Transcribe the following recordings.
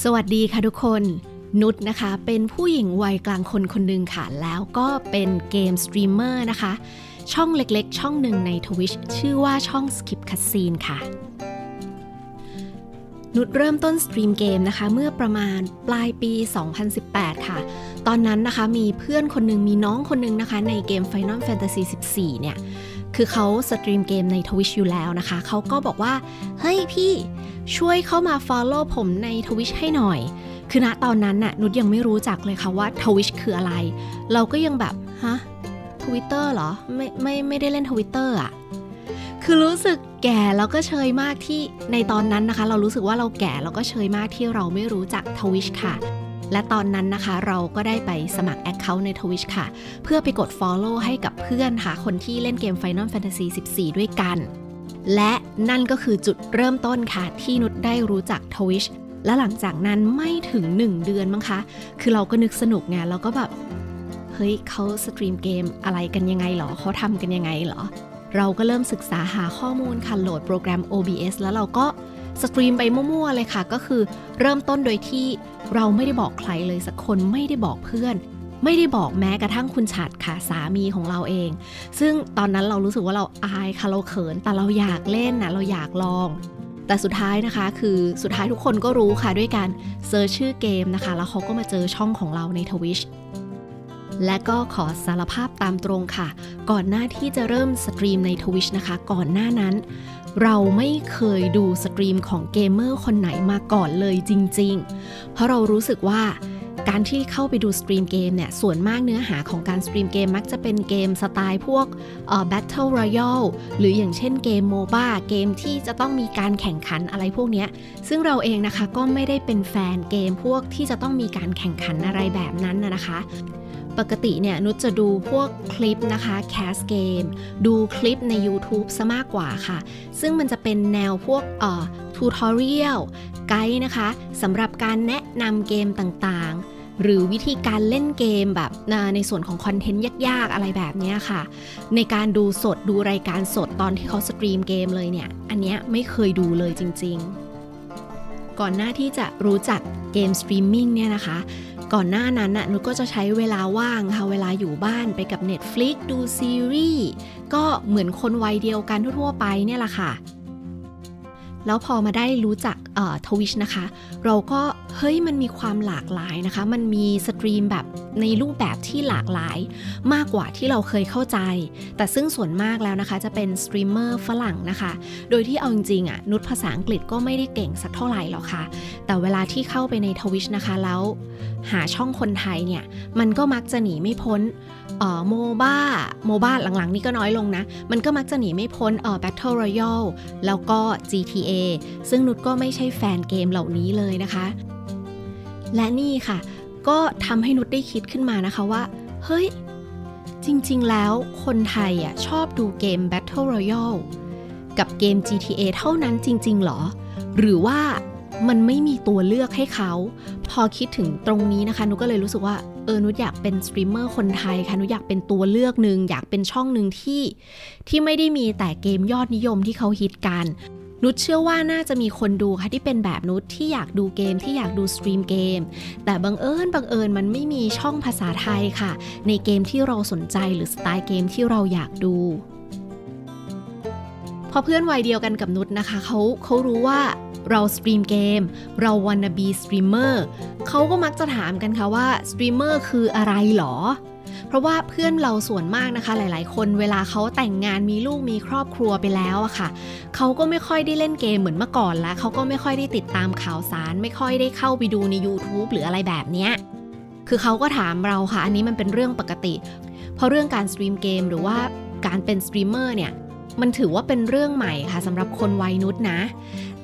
สวัสดีค่ะทุกคน นุชนะคะ เป็นผู้หญิงวัยกลางคนคนหนึ่งค่ะ แล้วก็เป็นเกมสตรีมเมอร์นะคะ ช่องเล็กๆ ช่องหนึ่งใน Twitch ชื่อว่าช่อง Skip Cutscene ค่ะ นุชเริ่มต้นสตรีมเกมนะคะ เมื่อประมาณปลายปี 2018 ค่ะ ตอนนั้นนะคะมีเพื่อนคนหนึ่งมีน้องคนหนึ่งนะคะ ในเกม Final Fantasy 14 เนี่ย คือเขาสตรีมเกมใน Twitch อยู่แล้วนะคะ เขาก็บอกว่า เฮ้ยพี่ ช่วยเข้ามา follow ผมในทวิชให้หน่อย คือณตอนนั้นน่ะนุชยังไม่รู้จักเลยค่ะว่าทวิชคืออะไร เราก็ยังแบบ ฮะทวิตเตอร์เหรอ ไม่ไม่ไม่ได้เล่นทวิตเตอร์อะ คือรู้สึกแก่แล้วก็เชยมากที่ในตอนนั้นนะคะ เรารู้สึกว่าเราแก่แล้วก็เชยมากที่เราไม่รู้จักทวิชค่ะและตอนนั้นนะคะเราก็ได้ไปสมัคร Account ใน Twitch ค่ะ เพื่อไปกด Follow ให้กับเพื่อนค่ะ คนที่เล่นเกม Final Fantasy 14 ด้วยกัน และนั่นก็คือจุดเริ่มต้นค่ะ ที่นุชได้รู้จัก Twitch และหลังจากนั้นไม่ถึง 1 เดือนมั้งคะ คือเราก็นึกสนุกไงเราก็แบบ เฮ้ยเขาสตรีมเกมอะไรกันยังไงหรอเขาทำกันยังไงหรอ เราก็เริ่มศึกษาหาข้อมูลค่ะโหลดโปรแกรม OBS แล้วเราก็สตรีมไปมั่วๆเลยค่ะ ก็คือเริ่มต้นโดยที่เราไม่ได้บอกใครเลยสักคนไม่ได้บอกเพื่อน ไม่ได้บอกแม้กระทั่งคุณฉัดค่ะสามีของเราเอง ซึ่งตอนนั้นเรารู้สึกว่าเราอายค่ะเราเขิน แต่เราอยากเล่นนะเราอยากลอง แต่สุดท้ายนะคะคือสุดท้ายทุกคนก็รู้ค่ะด้วยการเซิร์ชชื่อเกมนะคะ แล้วเขาก็มาเจอช่องของเราใน Twitch และก็ขอสารภาพตามตรงค่ะ ก่อนหน้าที่จะเริ่มสตรีมใน Twitch นะคะ ก่อนหน้านั้น เราไม่เคยดูสตรีมของเกมเมอร์คนไหนมาก่อนเลยจริง ๆ เพราะเรารู้สึกว่า การที่เข้าไปดูสตรีมเกมเนี่ย ส่วนมากเนื้อหาของการสตรีมเกมมักจะเป็นเกมสไตล์พวก Battle Royale หรืออย่างเช่นเกม MOBA เกมที่จะต้องมีการแข่งขันอะไรพวกนี้ ซึ่งเราเองนะคะก็ไม่ได้เป็นแฟนเกมพวกที่จะต้องมีการแข่งขันอะไรแบบนั้นนะคะปกติเนี่ยนุชจะดูพวกคลิปนะคะ cast เกมดูคลิปใน YouTube ซะมากกว่าค่ะ ซึ่งมันจะเป็นแนวพวกเอ่อ tutorial guide นะคะสำหรับการแนะนำเกมต่างๆ หรือวิธีการเล่นเกมแบบในส่วนของคอนเทนต์ยากๆ อะไรแบบนี้ค่ะ ในการดูสดดูรายการสดตอนที่เขาสตรีมเกมเลยเนี่ย อันเนี้ยไม่เคยดูเลยจริง ๆ ก่อนหน้าที่จะรู้จัก game streaming เนี่ยนะคะก่อนหน้านั้นน่ะนุชก็จะใช้เวลาว่างค่ะเวลาอยู่บ้านไปกับ Netflix ดูซีรีส์ก็เหมือนคนวัยเดียวกันทั่วๆไปเนี่ยแหละค่ะ แล้วพอมาได้รู้จัก Twitch นะคะ เราก็เฮ้ยมันมีความหลากหลายนะคะ มันมีสตรีมแบบ ในรูปแบบที่หลากหลายมากกว่าที่เราเคยเข้าใจ แต่ซึ่งส่วนมากแล้วนะคะจะเป็นสตรีมเมอร์ฝรั่งนะคะ โดยที่เอาจริงๆอะนุชภาษาอังกฤษก็ไม่ได้เก่งสักเท่าไหร่หรอกค่ะ แต่เวลาที่เข้าไปใน Twitch นะคะแล้วหาช่องคนไทยเนี่ย มันก็มักจะหนีไม่พ้น MOBA MOBA หลังๆ นี่ก็น้อยลงนะ มันก็มักจะหนีไม่พ้นเอ่อ Battle Royale แล้วก็ GTA ซึ่งนุชก็ไม่ใช่แฟนเกมเหล่านี้เลยนะคะ และนี่ค่ะ ก็ทำให้นุชได้คิดขึ้นมานะคะว่า เฮ้ย จริงๆแล้วคนไทยอะชอบดูเกม Battle Royale กับเกม GTA เท่านั้นจริง ๆ หรอ หรือว่ามันไม่มีตัวเลือกให้เขา พอคิดถึงตรงนี้นะคะ นุชก็เลยรู้สึกว่า เออ นุชอยากเป็นสตรีมเมอร์คนไทยค่ะ นุชอยากเป็นตัวเลือกหนึ่ง อยากเป็นช่องหนึ่งที่ ที่ไม่ได้มีแต่เกมยอดนิยมที่เขาฮิตกัน นุชเชื่อว่าน่าจะมีคนดูค่ะที่เป็นแบบนุชที่อยากดูเกมที่อยากดูสตรีมเกม แต่บังเอิญบังเอิญมันไม่มีช่องภาษาไทยค่ะ ในเกมที่เราสนใจหรือสไตล์เกมที่เราอยากดูพอเพื่อนวัยเดียวกันกับนุชนะคะเขาเขารู้ว่าเราสตรีมเกม เรา wannabe streamer เขาก็มักจะถามกันค่ะว่าสตรีมเมอร์คืออะไรหรอ เพราะว่าเพื่อนเราส่วนมากนะคะ หลาย ๆ คนเวลาเขาแต่งงานมีลูกมีครอบครัวไปแล้วอะค่ะเขาก็ไม่ค่อยได้เล่นเกมเหมือนเมื่อก่อนแล้วเขาก็ไม่ค่อยได้ติดตามข่าวสาร ไม่ค่อยได้เข้าไปดูใน YouTube หรืออะไรแบบเนี้ยคือเขาก็ถามเราค่ะ อันนี้มันเป็นเรื่องปกติ เพราะเรื่องการสตรีมเกมหรือว่าการเป็นสตรีมเมอร์เนี่ยมันถือว่าเป็นเรื่องใหม่ค่ะสำหรับคนวัยนุชนะ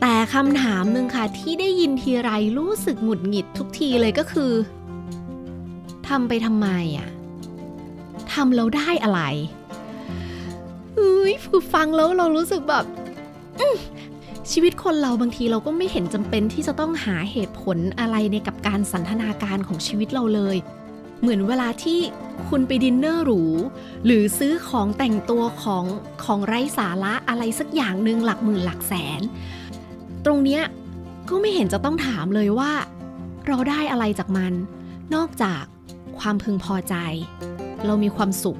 แต่คำถามหนึ่งค่ะ ที่ได้ยินทีไรรู้สึกหงุดหงิดทุกทีเลยก็คือทำไปทำไมอะทำแล้วได้อะไรเฮ้ยคือฟังแล้วเรารู้สึกแบบชีวิตคนเราบางทีเราก็ไม่เห็นจำเป็นที่จะต้องหาเหตุผลอะไรในกับการสันทนาการของชีวิตเราเลย เหมือนเวลาที่คุณไปดินเนอร์หรู หรือซื้อของแต่งตัวของของไร้สาระอะไรสักอย่างหนึ่งหลักหมื่นหลักแสน ตรงเนี้ยก็ไม่เห็นจะต้องถามเลยว่า เราได้อะไรจากมัน นอกจากความพึงพอใจ เรามีความสุข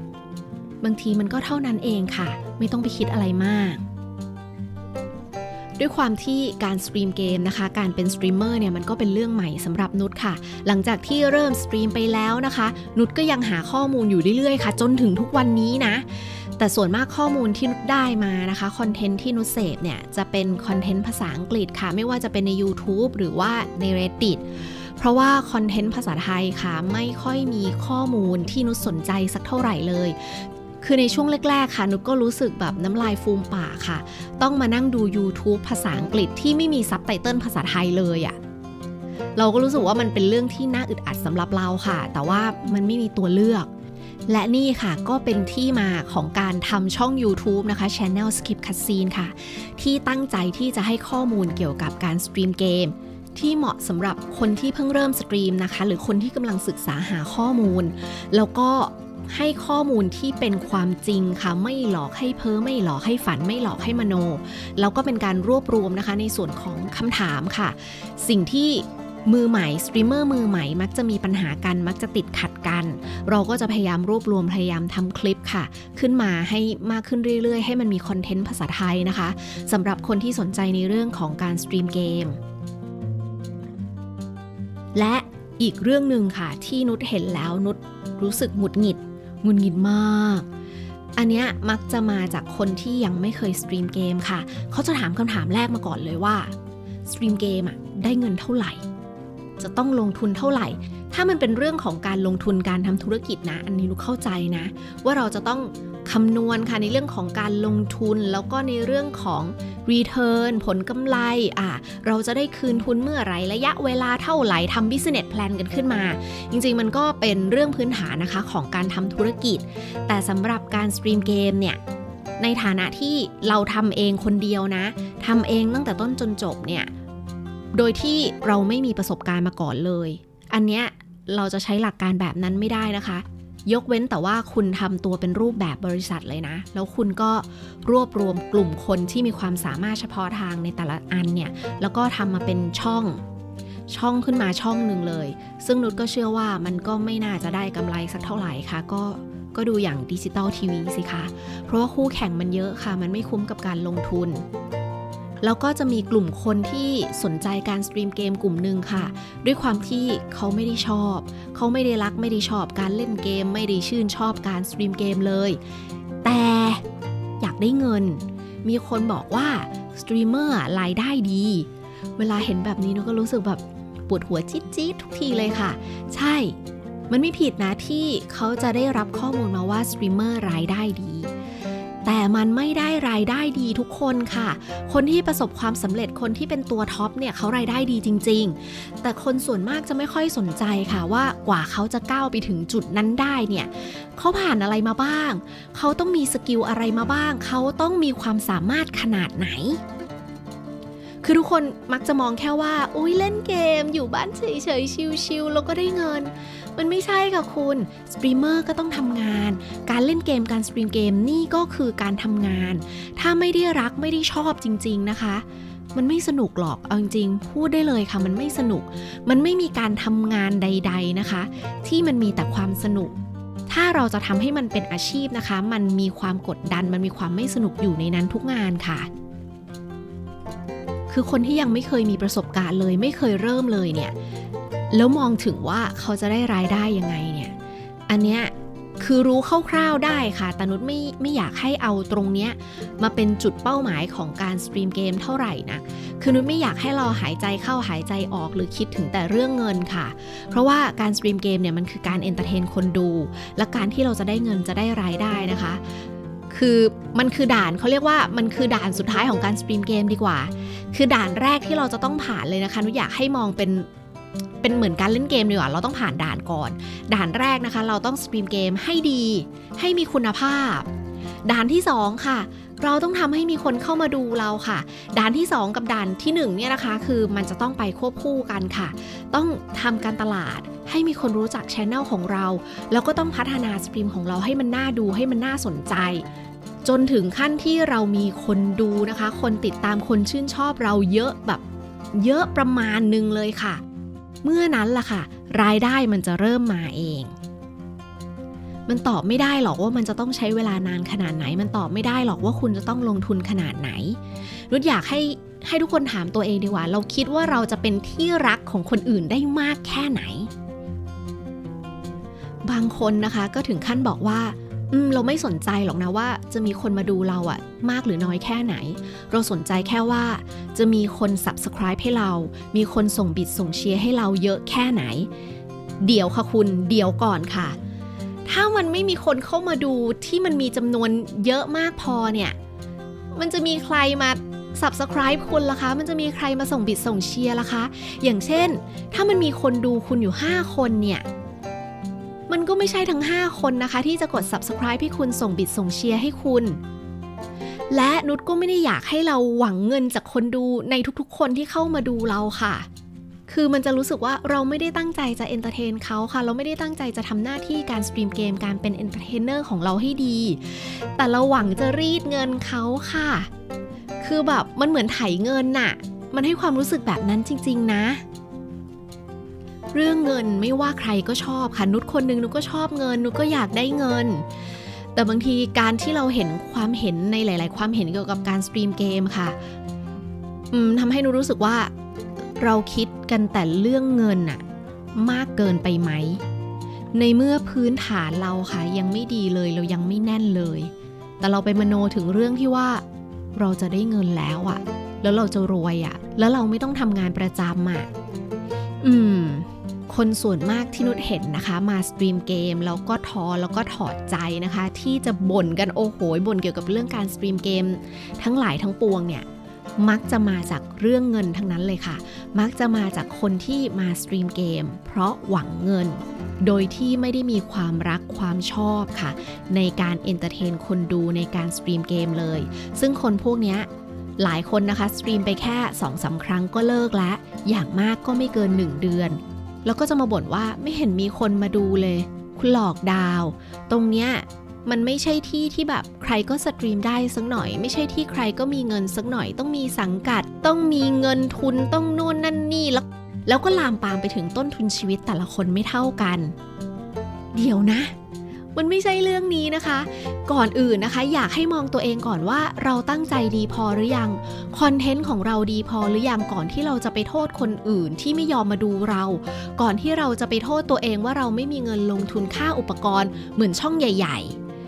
บางทีมันก็เท่านั้นเองค่ะ ไม่ต้องไปคิดอะไรมาก ด้วยความที่การสตรีมเกมนะคะ การเป็นสตรีมเมอร์เนี่ยมันก็เป็นเรื่องใหม่สำหรับนุชค่ะ หลังจากที่เริ่มสตรีมไปแล้วนะคะ นุชก็ยังหาข้อมูลอยู่เรื่อยๆค่ะ จนถึงทุกวันนี้นะแต่ส่วนมากข้อมูลที่นุชได้มานะคะคอนเทนต์ที่นุชเสพเนี่ย จะเป็นคอนเทนต์ภาษาอังกฤษค่ะ ไม่ว่าจะเป็นใน YouTube หรือว่าใน Reddit เพราะว่าคอนเทนต์ภาษาไทยค่ะ ไม่ค่อยมีข้อมูลที่นุชสนใจสักเท่าไหร่เลย คือในช่วงแรก ๆ ค่ะ นุชก็รู้สึกแบบน้ำลายฟูมปากค่ะ ต้องมานั่งดู YouTube ภาษาอังกฤษที่ไม่มีซับไตเติลภาษาไทยเลยอะ่ะเราก็รู้สึกว่ามันเป็นเรื่องที่น่าอึดอัดสำหรับเราค่ะ แต่ว่ามันไม่มีตัวเลือก และนี่ค่ะก็เป็นที่มาของการทำช่อง YouTube นะคะ Channel Skip Cutscene ค่ะ ที่ตั้งใจที่จะให้ข้อมูลเกี่ยวกับการสตรีมเกม ที่เหมาะสำหรับคนที่เพิ่งเริ่มสตรีมนะคะ หรือคนที่กำลังศึกษาหาข้อมูล แล้วก็ให้ข้อมูลที่เป็นความจริงค่ะ ไม่หลอกให้เพ้อไม่หลอกให้ฝันไม่หลอกให้มโน แล้วก็เป็นการรวบรวมนะคะ ในส่วนของคำถามค่ะ สิ่งที่มือใหม่สตรีมเมอร์มือใหม่มักจะมีปัญหากันมักจะติดขัดกัน เราก็จะพยายามรวบรวมพยายามทำคลิปค่ะ ขึ้นมาให้มากขึ้นเรื่อยๆ ให้มันมีคอนเทนต์ภาษาไทยนะคะสำหรับคนที่สนใจในเรื่องของการสตรีมเกม และอีกเรื่องหนึ่งค่ะ ที่นุชเห็นแล้วนุชรู้สึกหงุดหงิดหงุดหงิดมาก อันเนี้ยมักจะมาจากคนที่ยังไม่เคยสตรีมเกมค่ะ เขาจะถามคำถามแรกมาก่อนเลยว่าสตรีมเกมอะได้เงินเท่าไหร่ จะต้องลงทุนเท่าไหร่ ถ้ามันเป็นเรื่องของการลงทุนการทำธุรกิจนะ อันนี้ลูกเข้าใจนะ ว่าเราจะต้อง คำนวณค่ะในเรื่องของการลงทุน แล้วก็ในเรื่องของ Return ผลกำไรอะเราจะได้คืนทุนเมื่อไหร่ระยะเวลาเท่าไหร่ทำ Business Plan กันขึ้นมา จริงๆ มันก็เป็นเรื่องพื้นฐานนะคะของการทำธุรกิจ แต่สำหรับการสตรีมเกมเนี่ยในฐานะที่เราทำเองคนเดียวนะทำเองตั้งแต่ต้นจนจบเนี่ยโดยที่เราไม่มีประสบการณ์มาก่อนเลย อันเนี้ยเราจะใช้หลักการแบบนั้นไม่ได้นะคะ ยกเว้นแต่ว่าคุณทำตัวเป็นรูปแบบบริษัทเลยนะ แล้วคุณก็รวบรวมกลุ่มคนที่มีความสามารถเฉพาะทางในแต่ละอันเนี่ย แล้วก็ทำมาเป็นช่องช่องขึ้นมาช่องหนึ่งเลย ซึ่งนุชก็เชื่อว่ามันก็ไม่น่าจะได้กำไรสักเท่าไหร่ค่ะ ก็ก็ดูอย่างดิจิตอลทีวีสิคะ เพราะว่าคู่แข่งมันเยอะค่ะ มันไม่คุ้มกับการลงทุน แล้วก็จะมีกลุ่มคนที่สนใจการสตรีมเกมกลุ่มหนึ่งค่ะ ด้วยความที่เขาไม่ได้ชอบ เขาไม่ได้รักไม่ได้ชอบการเล่นเกม ไม่ได้ชื่นชอบการสตรีมเกมเลย แต่อยากได้เงิน มีคนบอกว่าสตรีมเมอร์รายได้ดี เวลาเห็นแบบนี้นุชก็รู้สึกแบบปวดหัวจี๊ดๆทุกทีเลยค่ะ ใช่ มันไม่ผิดนะที่เขาจะได้รับข้อมูลมาว่าสตรีมเมอร์รายได้ดี แต่มันไม่ได้รายได้ดีทุกคนค่ะ คนที่ประสบความสำเร็จคนที่เป็นตัวท็อปเนี่ยเขารายได้ดีจริง ๆ แต่คนส่วนมากจะไม่ค่อยสนใจค่ะว่ากว่าเขาจะก้าวไปถึงจุดนั้นได้เนี่ยเขาผ่านอะไรมาบ้าง เขาต้องมีสกิลอะไรมาบ้าง เขาต้องมีความสามารถขนาดไหน คือทุกคนมักจะมองแค่ว่าอุ้ยเล่นเกม อยู่บ้านเฉยๆชิลๆแล้วก็ได้เงิน มันไม่ใช่ค่ะคุณสตรีมเมอร์ก็ต้องทำงาน การเล่นเกมการสตรีมเกมนี่ก็คือการทำงาน ถ้าไม่ได้รักไม่ได้ชอบจริง ๆนะคะมันไม่สนุกหรอก เอาจริงๆพูดได้เลยค่ะ มันไม่สนุก มันไม่มีการทำงานใด ๆนะคะ ที่มันมีแต่ความสนุก ถ้าเราจะทำให้มันเป็นอาชีพนะคะ มันมีความกดดัน มันมีความไม่สนุกอยู่ในนั้นทุกงานค่ะ คือคนที่ยังไม่เคยมีประสบการณ์เลย ไม่เคยเริ่มเลยเนี่ยแล้วมองถึงว่าเขาจะได้รายได้ยังไงเนี่ยอันเนี้ยคือรู้คร่าวๆได้ค่ะ แต่นุชไม่ไม่อยากให้เอาตรงเนี้ยมาเป็นจุดเป้าหมายของการสตรีมเกมเท่าไหร่นะ คือนุชไม่อยากให้เราหายใจเข้าหายใจออกหรือคิดถึงแต่เรื่องเงินค่ะ เพราะว่าการสตรีมเกมเนี่ยมันคือการ entertain คนดู และการที่เราจะได้เงินจะได้รายได้นะคะ คือมันคือด่านเขาเรียกว่ามันคือด่านสุดท้ายของการสตรีมเกมดีกว่า คือด่านแรกที่เราจะต้องผ่านเลยนะคะนุชอยากให้มองเป็นเป็นเหมือนการเล่นเกมดีกว่า เราต้องผ่านด่านก่อน ด่านแรกนะคะ เราต้องสตรีมเกมให้ดี ให้มีคุณภาพ ด่านที่ 2 ค่ะ เราต้องทำให้มีคนเข้ามาดูเราค่ะ ด่านที่ 2 กับด่านที่1เนี่ยนะคะ คือมันจะต้องไปควบคู่กันค่ะ ต้องทำการตลาดให้มีคนรู้จักช anel ของเรา แล้วก็ต้องพัฒนาสตรีมของเราให้มันน่าดูให้มันน่าสนใจ จนถึงขั้นที่เรามีคนดูนะคะ คนติดตามคนชื่นชอบเราเยอะแบบเยอะประมาณหนึ่งเลยค่ะ เมื่อนั้นล่ะค่ะ รายได้มันจะเริ่มมาเอง มันตอบไม่ได้หรอกว่ามันจะต้องใช้เวลานานขนาดไหน มันตอบไม่ได้หรอกว่าคุณจะต้องลงทุนขนาดไหนนุชอยากให้ให้ทุกคนถามตัวเองดีกว่า เราคิดว่าเราจะเป็นที่รักของคนอื่นได้มากแค่ไหน บางคนนะคะก็ถึงขั้นบอกว่า เราไม่สนใจหรอกนะว่าจะมีคนมาดูเราอะมากหรือน้อยแค่ไหน เราสนใจแค่ว่า จะมีคน subscribe ให้เรา มีคนส่งบิดส่งเชียร์ให้เราเยอะแค่ไหน เดี๋ยวค่ะคุณเดี๋ยวก่อนค่ะ ถ้ามันไม่มีคนเข้ามาดูที่มันมีจำนวนเยอะมากพอเนี่ย มันจะมีใครมา subscribe คุณล่ะคะ มันจะมีใครมาส่งบิดส่งเชียร์ล่ะคะ อย่างเช่น ถ้ามันมีคนดูคุณอยู่ 5 คนเนี่ย ไม่ใช่ทั้ง 5 คนนะคะ ที่จะกด subscribe ให้คุณส่ง bit ส่ง cheer ให้คุณ และนุชก็ไม่ได้อยากให้เราหวังเงินจากคนดูในทุกๆ คนที่เข้ามาดูเราค่ะ คือมันจะรู้สึกว่าเราไม่ได้ตั้งใจจะ entertain เขาค่ะ เราไม่ได้ตั้งใจจะทำหน้าที่การสตรีมเกมการเป็น entertainer ของเราให้ดี แต่เราหวังจะรีดเงินเขาค่ะ คือแบบมันเหมือนไถเงินน่ะ มันให้ความรู้สึกแบบนั้นจริง ๆ นะ เรื่องเงินไม่ว่าใครก็ชอบค่ะนุชคนนึงนุชก็ชอบเงินนุชก็อยากได้เงิน แต่บางทีการที่เราเห็นความเห็นในหลาย ๆ ความเห็นเกี่ยวกับการสตรีมเกมค่ะทำให้นุชรู้สึกว่าเราคิดกันแต่เรื่องเงินอะมากเกินไปไหม ในเมื่อพื้นฐานเราค่ะ ยังไม่ดีเลยเรายังไม่แน่นเลย แต่เราไปมโนถึงเรื่องที่ว่าเราจะได้เงินแล้วอะแล้วเราจะรวยอะแล้วเราไม่ต้องทำงานประจำอะอืม คนส่วนมากที่นุชเห็นนะคะ มาสตรีมเกมแล้วก็ท้อแล้วก็ถอดใจนะคะ ที่จะบ่นกันโอ้โหบ่นเกี่ยวกับเรื่องการสตรีมเกม ทั้งหลายทั้งปวงเนี่ยมักจะมาจากเรื่องเงินทั้งนั้นเลยค่ะ มักจะมาจากคนที่มาสตรีมเกม เพราะหวังเงิน โดยที่ไม่ได้มีความรักความชอบค่ะ ในการ entertain คนดูในการสตรีมเกมเลย ซึ่งคนพวกนี้หลายคนนะคะสตรีมไปแค่2อสาครั้งก็เลิกแล้ว อย่างมากก็ไม่เกิน 1 เดือน แล้วก็จะมาบ่นว่าไม่เห็นมีคนมาดูเลย คุณหลอกดาว ตรงเนี้ยมันไม่ใช่ที่ที่แบบใครก็สตรีมได้สักหน่อย ไม่ใช่ที่ใครก็มีเงินสักหน่อย ต้องมีสังกัด ต้องมีเงินทุนต้องนู่นนั่นนี่แล้ว แล้วก็ลามปามไปถึงต้นทุนชีวิตแต่ละคนไม่เท่ากัน เดี๋ยวนะ มันไม่ใช่เรื่องนี้นะคะ ก่อนอื่นนะคะ อยากให้มองตัวเองก่อนว่าเราตั้งใจดีพอหรือยัง คอนเทนต์ของเราดีพอหรือยังก่อนที่เราจะไปโทษคนอื่นที่ไม่ยอมมาดูเรา ก่อนที่เราจะไปโทษตัวเองว่าเราไม่มีเงินลงทุนค่าอุปกรณ์เหมือนช่องใหญ่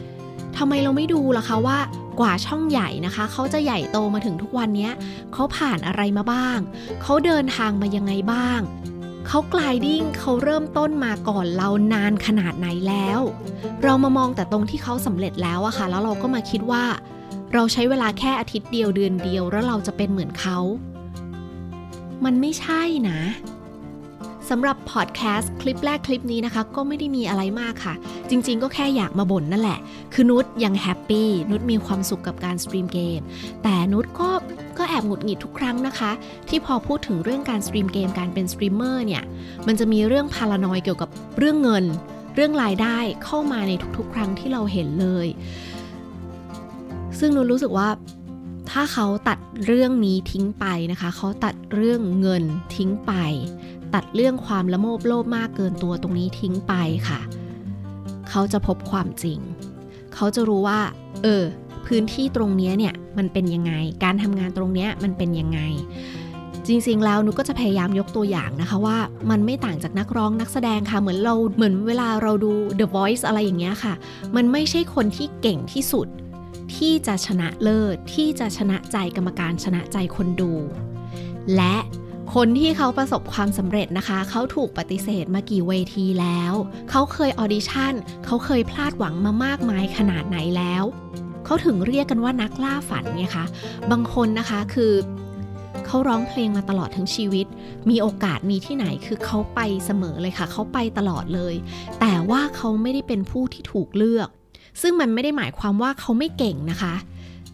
ๆทำไมเราไม่ดูล่ะคะว่ากว่าช่องใหญ่นะคะเขาจะใหญ่โตมาถึงทุกวันนี้เขาผ่านอะไรมาบ้าง เขาเดินทางมายังไงบ้าง เขา grinding เขาเริ่มต้นมาก่อนเรานานขนาดไหนแล้ว เรามามองแต่ตรงที่เขาสำเร็จแล้วอะค่ะ แล้วเราก็มาคิดว่า เราใช้เวลาแค่อาทิตย์เดียวเดือนเดียว แล้วเราจะเป็นเหมือนเขา มันไม่ใช่นะ สำหรับพอดแคสต์คลิปแรกคลิปนี้นะคะ ก็ไม่ได้มีอะไรมากค่ะ จริงๆ ก็แค่อยากมาบ่นนั่นแหละ คือนุชยังแฮปปี้นุชมีความสุขกับการสตรีมเกม แต่นุชก็ก็แอบหงุดหงิดทุกครั้งนะคะ ที่พอพูดถึงเรื่องการสตรีมเกมการเป็นสตรีมเมอร์เนี่ยมันจะมีเรื่อง paranoid เกี่ยวกับเรื่องเงิน เรื่องรายได้เข้ามาในทุกๆ ครั้งที่เราเห็นเลย ซึ่งนุชรู้สึกว่าถ้าเขาตัดเรื่องนี้ทิ้งไปนะคะ เขาตัดเรื่องเงินทิ้งไป ตัดเรื่องความละโมบโลภมากเกินตัวตรงนี้ทิ้งไปค่ะ เขาจะพบความจริง เขาจะรู้ว่า เออ พื้นที่ตรงนี้เนี่ยมันเป็นยังไง การทำงานตรงนี้มันเป็นยังไง จริงๆ แล้วนุก็จะพยายามยกตัวอย่างนะคะว่า มันไม่ต่างจากนักร้องนักแสดงค่ะ เหมือนเราเหมือนเวลาเราดู The Voice อะไรอย่างเงี้ยค่ะ มันไม่ใช่คนที่เก่งที่สุด ที่จะชนะเลิศที่จะชนะใจกรรมการชนะใจคนดู และ คนที่เขาประสบความสำเร็จนะคะ เขาถูกปฏิเสธมากี่เวทีแล้ว เขาเคยออดิชั่น เขาเคยพลาดหวังมามากมายขนาดไหนแล้ว เขาถึงเรียกกันว่านักล่าฝันไงคะ บางคนนะคะคือเขาร้องเพลงมาตลอดทั้งชีวิต มีโอกาสมีที่ไหนคือเขาไปเสมอเลยค่ะ เขาไปตลอดเลย แต่ว่าเขาไม่ได้เป็นผู้ที่ถูกเลือก ซึ่งมันไม่ได้หมายความว่าเขาไม่เก่งนะคะ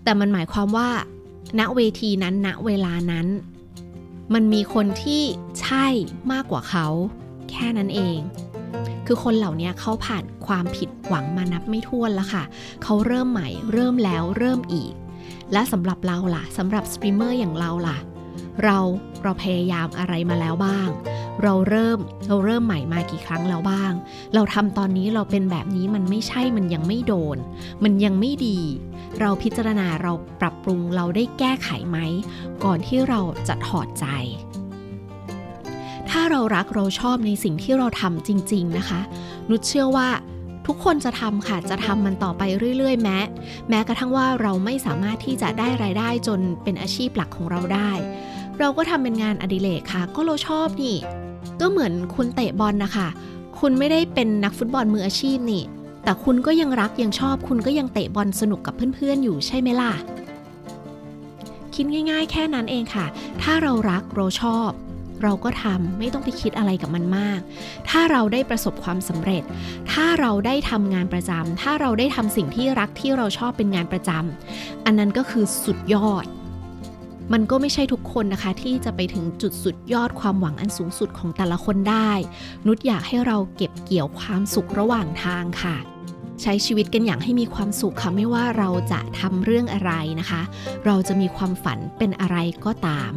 แต่มันหมายความว่าณเวทีนั้นณเวลานั้น มันมีคนที่ใช่มากกว่าเขา แค่นั้นเอง คือคนเหล่านี้เขาผ่านความผิดหวังมานับไม่ถ้วนแล้วค่ะ เขาเริ่มใหม่ เริ่มแล้วเริ่มอีก และสำหรับเราล่ะสำหรับสตรีมเมอร์อย่างเราล่ะ เราเราพยายามอะไรมาแล้วบ้าง เราเริ่มเราเริ่มใหม่มากี่ครั้งแล้วบ้าง เราทำตอนนี้เราเป็นแบบนี้มันไม่ใช่มันยังไม่โดน มันยังไม่ดี เราพิจารณาเราปรับปรุงเราได้แก้ไขไหม ก่อนที่เราจะถอดใจ ถ้าเรารักเราชอบในสิ่งที่เราทำจริง ๆนะคะ นุชเชื่อว่า ทุกคนจะทำค่ะจะทำมันต่อไปเรื่อยๆ แม้ แม้กระทั่งว่าเราไม่สามารถที่จะได้รายได้จนเป็นอาชีพหลักของเราได้ เราก็ทำเป็นงานอดิเรกค่ะ ก็เราชอบนี่ ก็เหมือนคุณเตะบอลนะคะคุณไม่ได้เป็นนักฟุตบอลมืออาชีพนี่ แต่คุณก็ยังรักยังชอบ คุณก็ยังเตะบอลสนุกกับเพื่อนๆ อยู่ใช่ไหมล่ะคิดง่าย ๆ แค่นั้นเองค่ะ ถ้าเรารักเราชอบ เราก็ทำไม่ต้องไปคิดอะไรกับมันมาก ถ้าเราได้ประสบความสำเร็จ ถ้าเราได้ทำงานประจำถ้าเราได้ทำสิ่งที่รักที่เราชอบเป็นงานประจำอันนั้นก็คือสุดยอด มันก็ไม่ใช่ทุกคนนะคะ ที่จะไปถึงจุดสุดยอดความหวังอันสูงสุดของแต่ละคนได้ นุชอยากให้เราเก็บเกี่ยวความสุขระหว่างทางค่ะใช้ชีวิตกันอย่างให้มีความสุขค่ะไม่ว่าเราจะทำเรื่องอะไรนะคะ เราจะมีความฝันเป็นอะไรก็ตาม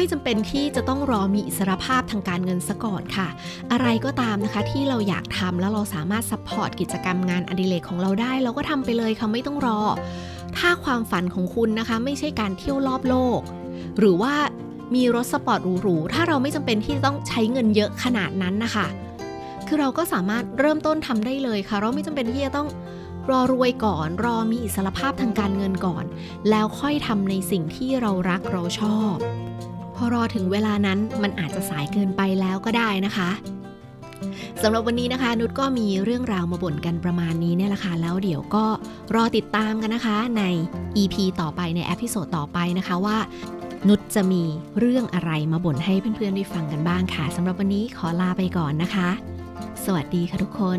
ไม่จำเป็นที่จะต้องรอมีอิสรภาพทางการเงินซะก่อนค่ะ อะไรก็ตามนะคะที่เราอยากทำแล้วเราสามารถ support กิจกรรมงานอดิเรกของเราได้ เราก็ทำไปเลยค่ะไม่ต้องรอ ถ้าความฝันของคุณนะคะ ไม่ใช่การเที่ยวรอบโลก หรือว่ามีรถสปอร์ตหรูๆถ้าเราไม่จำเป็นที่ต้องใช้เงินเยอะขนาดนั้นนะคะ คือเราก็สามารถเริ่มต้นทำได้เลยค่ะ เราไม่จำเป็นที่จะต้องรอรวยก่อนรอมีอิสรภาพทางการเงินก่อน แล้วค่อยทำในสิ่งที่เรารักเราชอบ รอถึงเวลานั้นมันอาจจะสายเกินไปแล้วก็ได้นะคะสำหรับวันนี้นะคะ นุชก็มีเรื่องราวมาบ่นกันประมาณนี้เนี่ยแหละค่ะแล้วเดี๋ยวก็รอติดตามกันนะคะใน EP ต่อไปใน episode ต่อไปนะคะว่า นุชจะมีเรื่องอะไรมาบ่นให้เพื่อนๆได้ฟังกันบ้างค่ะสำหรับวันนี้ขอลาไปก่อนนะคะ สวัสดีค่ะทุกคน